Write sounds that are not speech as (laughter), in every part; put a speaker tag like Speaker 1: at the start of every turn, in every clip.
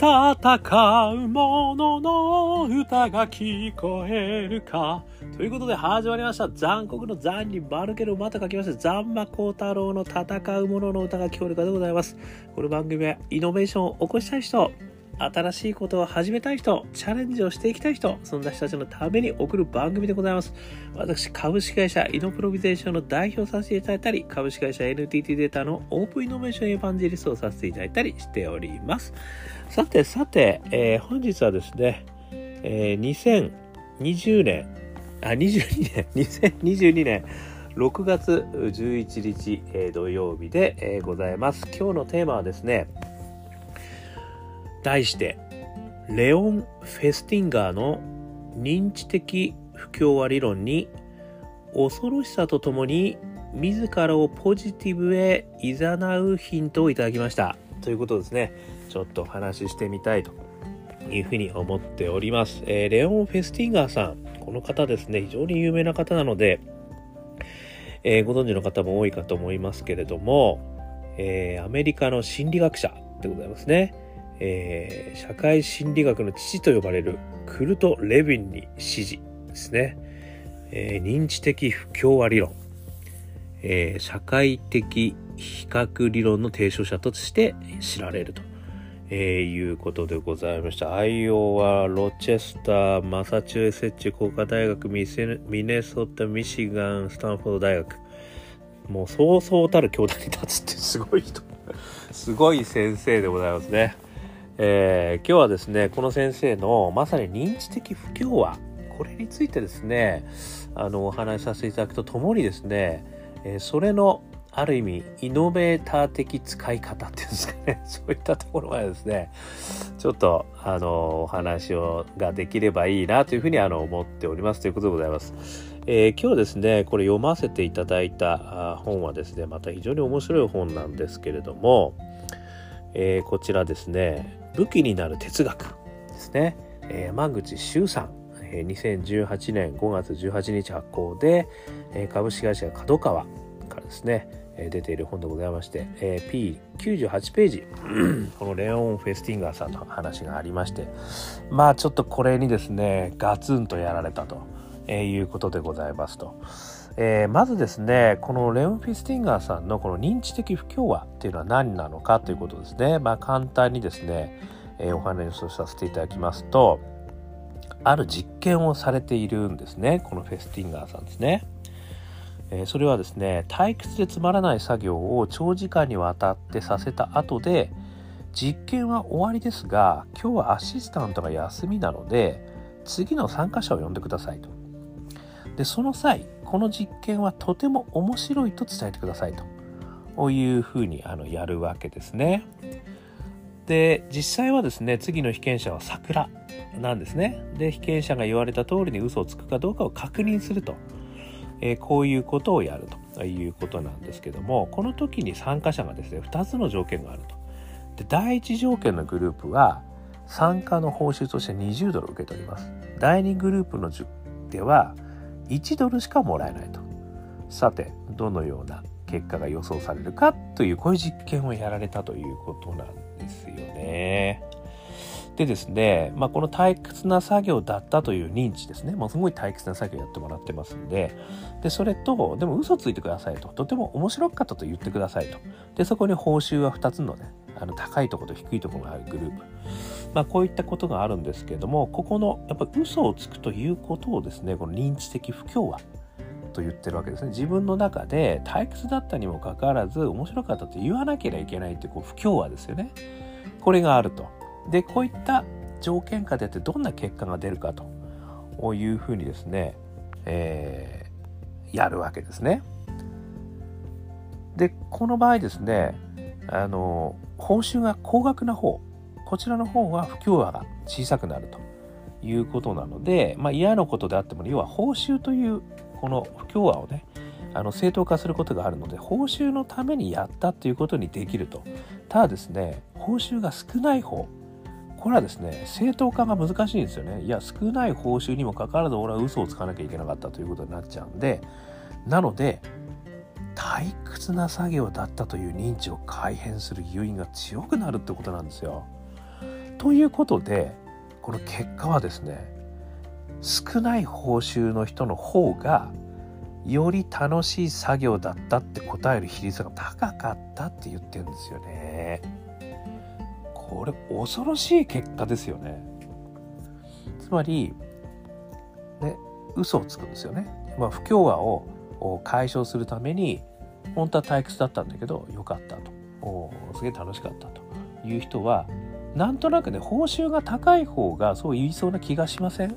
Speaker 1: 戦う者のの歌が聞こえるか。ということで始まりました。残酷の残に丸けるまた書きました。残魔高太郎の戦う者の歌が聞こえるかでございます。この番組はイノベーションを起こしたい人、新しいことを始めたい人、チャレンジをしていきたい人、そんな人たちのために送る番組でございます。私、株式会社イノプロビゼーションの代表させていただいたり、株式会社 NTT データのオープンイノベーションエヴァンジェリストをさせていただいたりしております。さてさて、えー本日はですね、えー2020年、あ、22年、(laughs) 2022年、6月11日、えー土曜日で、えーございます。今日のテーマはですね、題してレオン・フェスティンガーの認知的不協和理論に恐ろしさとともに自らをポジティブへ誘うヒントをいただきました。ということですね。ちょっとお話ししてみたいと。いうふうに思っております、えーレオン・フェスティンガーさん。この方ですね。非常に有名な方なので、えーご存知の方も多いかと思いますけれども、えーアメリカの心理学者でございますね。えー社会心理学の父と呼ばれるクルト・レヴィンに支持ですね、えー認知的不協和理論、えー社会的比較理論の提唱者として知られると、えーいうことでございました。アイオワロチェスターマサチューセッチ工科大学ミネソタミシガンスタンフォード大学。もうそうそうたる教団に立つってすごい人。すごい先生でございますね。えー今日はですねこの先生のまさに認知的不協和これについてですねあのお話しさせていただくとともにですね、えーそれのある意味イノベーター的使い方っていうんですかね (laughs) そういったところまでですねちょっとあのお話をができればいいなというふうにあの思っておりますということでございます。えー今日ですねこれ読ませていただいた本はですねまた非常に面白い本なんですけれども、えーこちらですね武器になる哲学。ですね、え山口周さん、2018年5月18日発行で、株式会社角川からですね、え出ている本でございまして、P98 ページ。(clears throat) このレオン・フェスティンガーさんの話がありましてまあちょっとこれにですねガツンとやられたと、いうことでございますと。えーまずですねこのレオン・フェスティンガーさんのこの認知的不協和っていうのは何なのかということですね。まあ簡単にですね、えーお話をさせていただきますとある実験をされているんですねこのフェスティンガーさんですね、えーそれはですね退屈でつまらない作業を長時間にわたってさせた後で実験は終わりですが今日はアシスタントが休みなので次の参加者を呼んでくださいと。でその際この実験はとても面白いと伝えてくださいというふうにあのやるわけですね。で実際はですね次の被験者は桜なんですね。で被験者が言われた通りに嘘をつくかどうかを確認すると、えーこういうことをやるということなんですけどもこの時に参加者がですね2つの条件があると。で第1条件のグループは参加の報酬として20ドルを受け取ります。第2グループのじゅでは1ドルしかもらえないと。さてどのような結果が予想されるかというこういう実験をやられたということなんですよね。でですね、まあ、この退屈な作業だったという認知ですね。もうすごい退屈な作業やってもらってますんで。でそれとでも嘘ついてくださいと。とても面白かったと言ってくださいと。でそこに報酬は2つのねあの高いところと低いところがあるグループ。まあ、こういったことがあるんですけれどもここのやっぱ嘘をつくということをですねこの認知的不協和と言ってるわけですね。自分の中で退屈だったにもかかわらず面白かったと言わなければいけないっていうこう不協和ですよね。これがあると。でこういった条件下でってどんな結果が出るかというふうにですね、えーやるわけですね。でこの場合ですねあの報酬が高額な方。こちらの方は不協和が小さくなるということなので、まあ、嫌なことであっても要は報酬というこの不協和をねあの正当化することがあるので報酬のためにやったということにできるとただですね報酬が少ない方これはですね正当化が難しいんですよねいや少ない報酬にもかかわらず俺は嘘をつかなきゃいけなかったということになっちゃうんでなので退屈な作業だったという認知を改変する誘因が強くなるってことなんですよ。ということでこの結果はですね少ない報酬の人の方がより楽しい作業だったって答える比率が高かったって言ってるんですよね。これ恐ろしい結果ですよね。つまり、ね、嘘をつくんですよね。まあ、不協和を解消するために本当は退屈だったんだけどよかったとおすげえ楽しかったという人はなんとなくね報酬が高い方がそう言いそうな気がしません？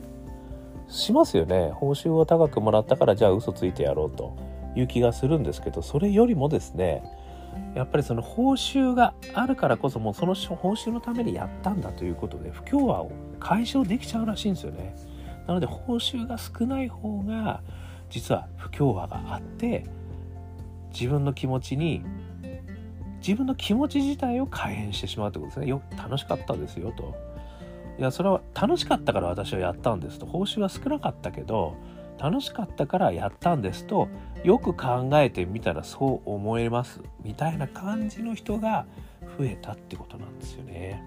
Speaker 1: しますよね。報酬を高くもらったからじゃあ嘘ついてやろうという気がするんですけどそれよりもですねやっぱりその報酬があるからこそもうその報酬のためにやったんだということで不協和を解消できちゃうらしいんですよね。なので報酬が少ない方が実は不協和があって自分の気持ちに自分の気持ち自体を改変してしまうってことですね。よ楽しかったですよと。いやそれは楽しかったから私はやったんですと。報酬は少なかったけど楽しかったからやったんですと。よく考えてみたらそう思えます。みたいな感じの人が増えたってことなんですよね。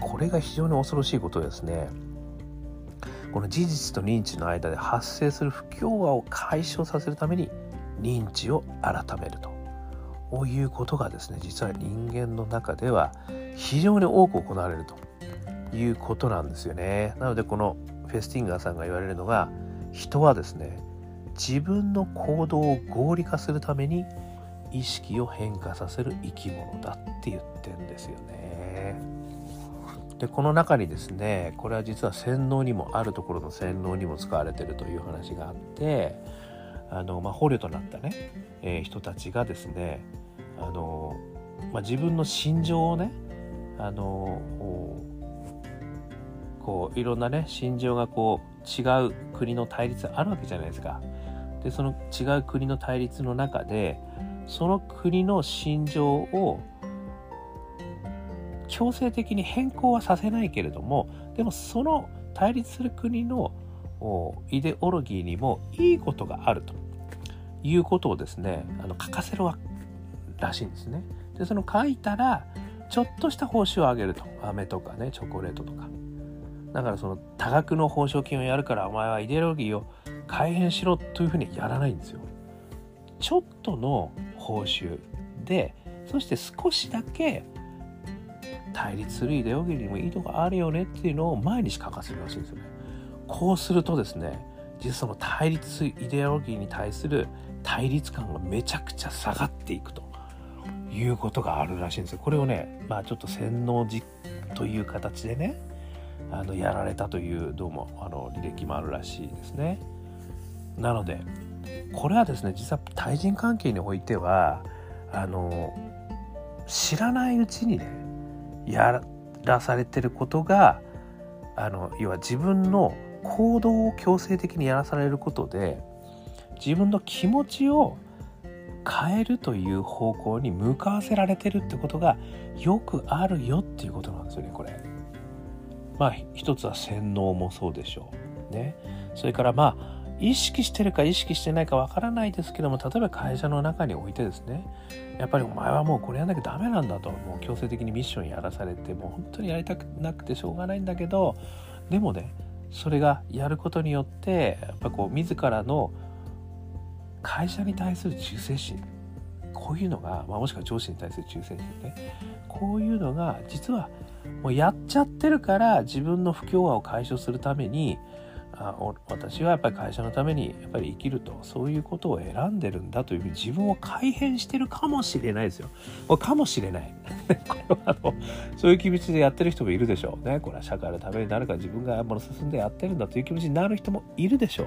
Speaker 1: これが非常に恐ろしいことですね。この事実と認知の間で発生する不協和を解消させるために認知を改めると。こういうことがですね実は人間の中では非常に多く行われるということなんですよねなのでこのフェスティンガーさんが言われるのが人はですね自分の行動を合理化するために意識を変化させる生き物だって言ってんですよね。でこの中にですねこれは実は洗脳にもあるところの洗脳にも使われてるという話があってあの、まあ、捕虜となったね、えー、人たちがですねあの、まあ、自分の心情をねあのこういろんなね心情がこう違う国の対立あるわけじゃないですか。でその違う国の対立の中でその国の心情を強制的に変更はさせないけれどもでもその対立する国のイデオロギーにもいいことがあるということをですねあの書かせるわらしいんですね。でその書いたらちょっとした報酬をあげると飴とかねチョコレートとかだからその多額の報奨金をやるからお前はイデオロギーを改変しろというふうにやらないんですよ。ちょっとの報酬でそして少しだけ対立するイデオロギーにもいいとこあるよねっていうのを毎日書かせるらしいんですよね。こうするとですね実はその対立イデオロギーに対する対立感がめちゃくちゃ下がっていくということがあるらしいんですよ。これをねまあちょっと洗脳実という形でねあのやられたというどうもあの履歴もあるらしいですね。なのでこれはですね実は対人関係においてはあの知らないうちにねやらされてることがあの要は自分の行動を強制的にやらされることで自分の気持ちを変えるという方向に向かわせられてるってことがよくあるよっていうことなんですよねこれ。まあ一つは洗脳もそうでしょう。ね。それからまあ意識してるか意識してないかわからないですけども例えば会社の中においてですねやっぱりお前はもうこれやんなきゃダメなんだともう強制的にミッションやらされてもう本当にやりたくなくてしょうがないんだけどでもねそれがやることによってやっぱこう自らの会社に対する忠誠心こういうのが、まあ、もしくは上司に対する忠誠心ねこういうのが実はもうやっちゃってるから自分の不協和を解消するためにあ私はやっぱり会社のためにやっぱり生きるとそういうことを選んでるんだというふうに自分を改変してるかもしれないですよ。かもしれない。(laughs) これはあのそういう気持ちでやってる人もいるでしょうね。これは社会のためになるから自分がもの進んでやってるんだという気持ちになる人もいるでしょう。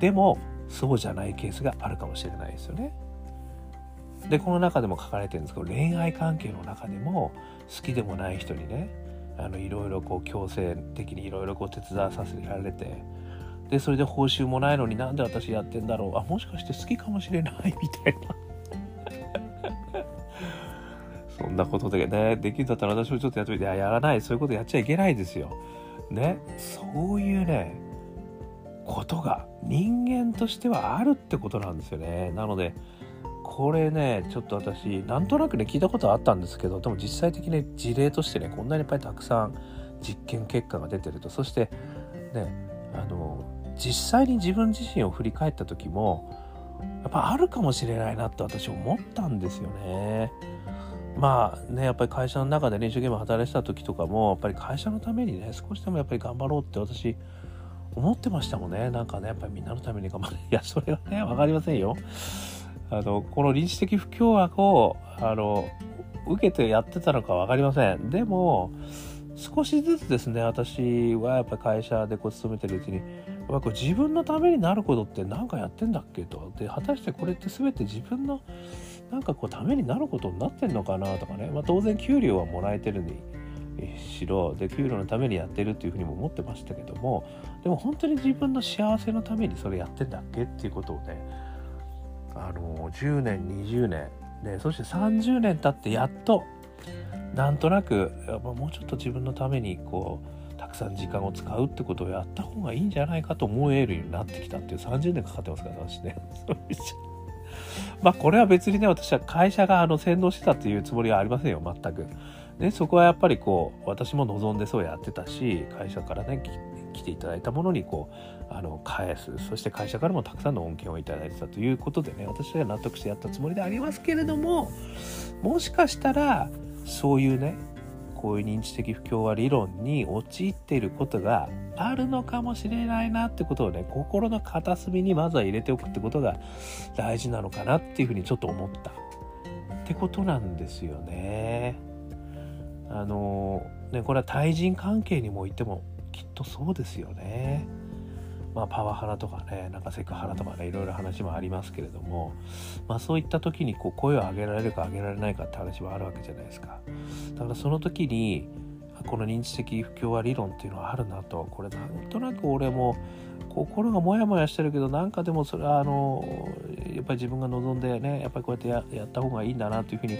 Speaker 1: でもそうじゃないケースがあるかもしれないですよね。でこの中でも書かれてるんですけど恋愛関係の中でも好きでもない人にねあのいろいろこう強制的にいろいろこう手伝わさせられてでそれで報酬もないのになんで私やってんだろう。あもしかして好きかもしれないみたいな。(laughs) そんなことでねできるんだったら私もちょっとやってみて。やらない。そういうことやっちゃいけないですよ。ね。そういうねことが人間としてはあるってことなんですよねなのでこれねちょっと私なんとなくね聞いたことはあったんですけどでも実際的に事例としてねこんなにいっぱいたくさん実験結果が出てるとそしてねあの実際に自分自身を振り返った時もやっぱあるかもしれないなって私思ったんですよね。まあねやっぱり会社の中でね一生懸命働いてた時とかもやっぱり会社のためにね少しでもやっぱり頑張ろうって私思ってましたもんね。なんかねやっぱりみんなのために頑張る。(laughs) いやそれはね分かりませんよ。あのこの臨時的不協和をあの受けてやってたのか分かりません。でも少しずつですね私はやっぱり会社でこう勤めてるうちにやっぱこう自分のためになることって何かやってんだっけと。で果たしてこれって全て自分のなんかこうためになることになってんのかなとかね、まあ、当然給料はもらえてるにしろで給料のためにやってるっていうふうにも思ってましたけどもでも本当に自分の幸せのためにそれやってんだっけっていうことをねあの10年20年でそして30年経ってやっとなんとなくやっぱもうちょっと自分のためにこうたくさん時間を使うってことをやった方がいいんじゃないかと思えるようになってきたっていう30年かかってますから私ね。(laughs) まあこれは別にね私は会社があの先導してたっていうつもりはありませんよ全く。ね、そこはやっぱりこう私も望んでそうやってたし会社からね来ていただいたものにこうあの返すそして会社からもたくさんの恩恵をいただいてたということでね私は納得してやったつもりでありますけれどももしかしたらそういうねこういう認知的不協和理論に陥っていることがあるのかもしれないなってことをね心の片隅にまずは入れておくってことが大事なのかなっていうふうにちょっと思ったってことなんですよね。あのねこれは対人関係にもいてもきっとそうですよね。まあ、パワハラとかねなんかセクハラとかねいろいろ話もありますけれども、まあ、そういった時にこう声を上げられるか上げられないかって話はあるわけじゃないですか。だからその時にこの認知的不協和理論っていうのはあるなとこれなんとなく俺も心がモヤモヤしてるけどなんかでもそれはあのやっぱり自分が望んでねやっぱりこうやってやった方がいいんだなというふうに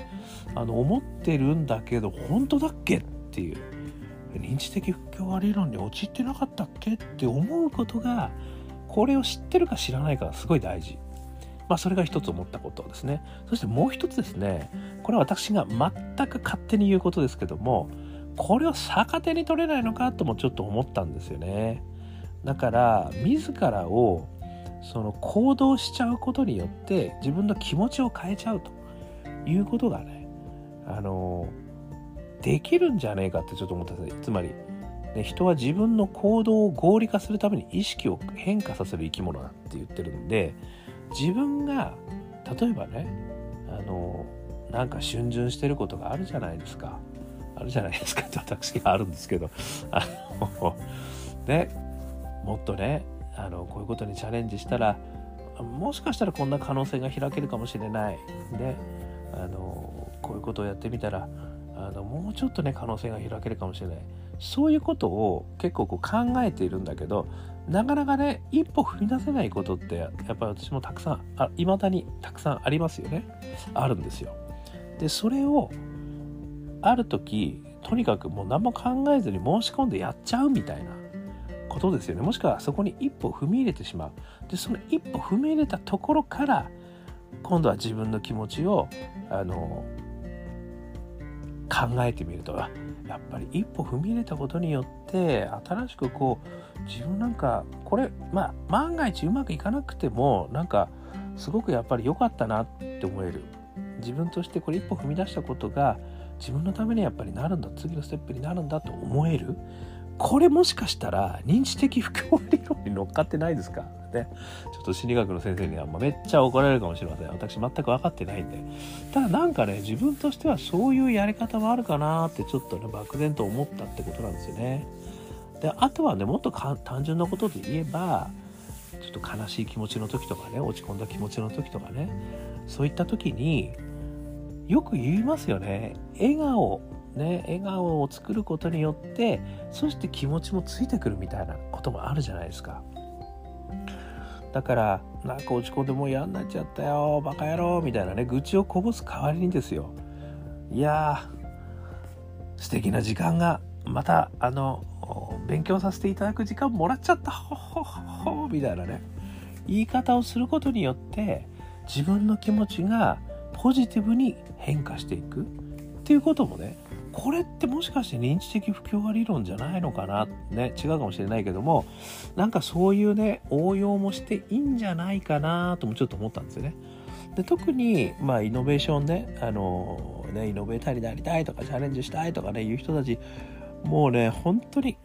Speaker 1: あの思ってるんだけど本当だっけっていう。認知的不協和理論に陥ってなかったっけ？って思うことがこれを知ってるか知らないかがすごい大事。まあ、それが一つ思ったことですね。そしてもう一つですね、これは私が全く勝手に言うことですけども、これを逆手に取れないのかともちょっと思ったんですよね。だから、自らをその行動しちゃうことによって自分の気持ちを変えちゃうということがね、あの、できるんじゃねえかってちょっと思ったんですねつまり、ね、人は自分の行動を合理化するために意識を変化させる生き物だって言ってるんで自分が例えばねあのなんか逡巡してることがあるじゃないですか。あるじゃないですかって (laughs) 私があるんですけど。あのねもっとねあのこういうことにチャレンジしたらもしかしたらこんな可能性が開けるかもしれない。であのこういうことをやってみたらあのもうちょっとね可能性が開けるかもしれない。そういうことを結構こう考えているんだけどなかなかね一歩踏み出せないことってやっぱり私もたくさんあ未だにたくさんありますよね。あるんですよ。でそれをある時とにかくもう何も考えずに申し込んでやっちゃうみたいなことですよね。もしくはそこに一歩踏み入れてしまう。でその一歩踏み入れたところから今度は自分の気持ちをあの考えてみるとやっぱり一歩踏み入れたことによって新しくこう自分なんかこれまあ万が一うまくいかなくてもなんかすごくやっぱり良かったなって思える。自分としてこれ一歩踏み出したことが自分のためにやっぱりなるんだ次のステップになるんだと思える。これもしかしたら認知的不協和理論に乗っかってないですか？ね。ちょっと心理学の先生にはめっちゃ怒られるかもしれません。私全く分かってないんで。ただなんかね、自分としてはそういうやり方もあるかなってちょっとね、漠然と思ったってことなんですよね。で、あとはね、もっと単純なことで言えば、ちょっと悲しい気持ちの時とかね、落ち込んだ気持ちの時とかね、そういった時に、よく言いますよね。笑顔ね、笑顔を作ることによってそして気持ちもついてくるみたいなこともあるじゃないですか。だからなんか落ち込んでもう嫌になっちゃったよバカ野郎みたいなね愚痴をこぼす代わりにですよ。いやー素敵な時間がまたあの勉強させていただく時間もらっちゃった。ほほほほみたいなね。言い方をすることによって自分の気持ちがポジティブに変化していくっていうこともねこれってもしかして認知的不協和理論じゃないのかな？ね違うかもしれないけどもなんかそういうね応用もしていいんじゃないかなともちょっと思ったんですよね。で特に、まあ、イノベーションねあのねイノベーターになりたいとかチャレンジしたいとかねいう人たちもうね本当に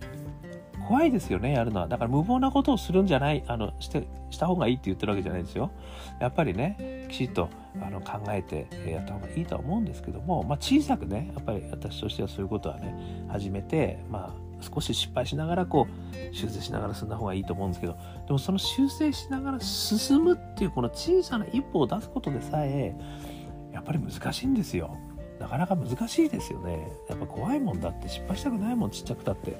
Speaker 1: 怖いですよね、やるのは。だから無謀なことをするんじゃない、あの、して、した方がいいって言ってるわけじゃないですよ。やっぱりね、きちっとあの考えてやった方がいいとは思うんですけども、まあ、小さくね、やっぱり私としてはそういうことはね、始めて、まあ、少し失敗しながらこう修正しながら進んだ方がいいと思うんですけどでもその修正しながら進むっていうこの小さな一歩を出すことでさえやっぱり難しいんですよ。なかなか難しいですよねやっぱ怖いもんだって失敗したくないもんちっちゃくたって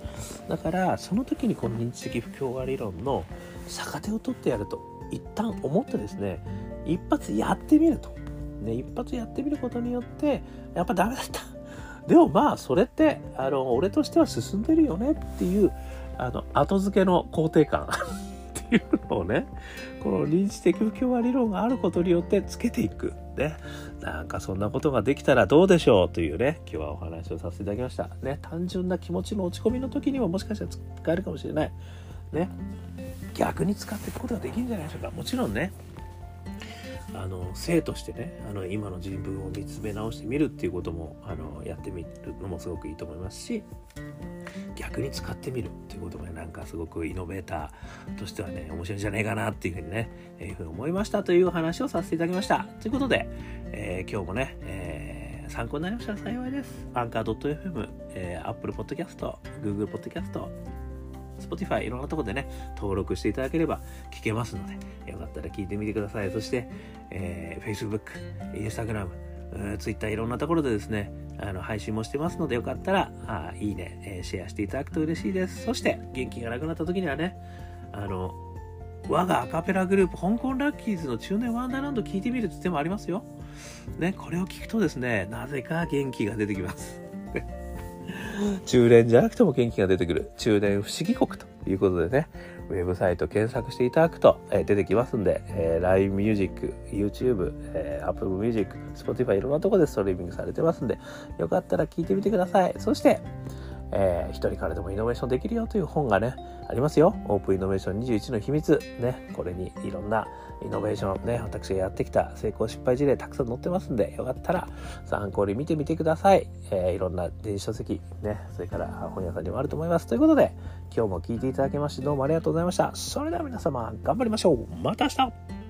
Speaker 1: だからその時にこの認知的不協和理論の逆手を取ってやると一旦思ってですね一発やってみると、ね、一発やってみることによってやっぱダメだった。(laughs) でもまあそれってあの俺としては進んでるよねっていうあの後付けの肯定感。(laughs) っていうのをねこの認知的不協和理論があることによってつけていく。ね。なんかそんなことができたらどうでしょうというね今日はお話をさせていただきました。ね単純な気持ちの落ち込みの時にももしかしたら使えるかもしれない。ね。逆に使っていくことができるんじゃないでしょうか。もちろんね。あの生としてねあの今の自分を見つめ直してみるっていうこともあのやってみるのもすごくいいと思いますし逆に使ってみるっていうことが、ね、なんかすごくイノベーターとしてはね面白いんじゃないかなっていうふうにね、えー、ふうに思いましたというお話をさせていただきました。ということで、えー、今日もね、えー、参考になりましたら幸いです。アンカー .fm、えー、Apple Podcast Google Podcast Spotify いろんなところでね、登録していただければ聞けますので、よかったら聞いてみてください。そして、えー、Facebook、Instagram、Twitter いろんなところでですね、あの配信もしてますのでよかったら、あいいね、えー、シェアしていただくと嬉しいです。そして、元気がなくなった時にはね、あの、我がアカペラグループ、香港ラッキーズの中年ワンダーランド聞いてみるって手もありますよ。ね、これを聞くとですね、なぜか元気が出てきます。中年じゃなくても元気が出てくる中年不思議国ということでね、ウェブサイト検索していただくと、えー、出てきますんで、えー、LINE Music、YouTube、えー、Apple Music、Spotify いろんなところでストリーミングされてますんで、よかったら聞いてみてください。そして、えー、一人からでもイノベーションできるよという本がね、ありますよ。オープンイノベーション21の秘密。ね、これにいろんなイノベーションね、私がやってきた成功失敗事例たくさん載ってますんで、よかったら参考に見てみてください。えー、いろんな電子書籍、ね、それから本屋さんにもあると思います。ということで、今日も聞いていただきましてどうもありがとうございました。それでは皆様、頑張りましょう。また明日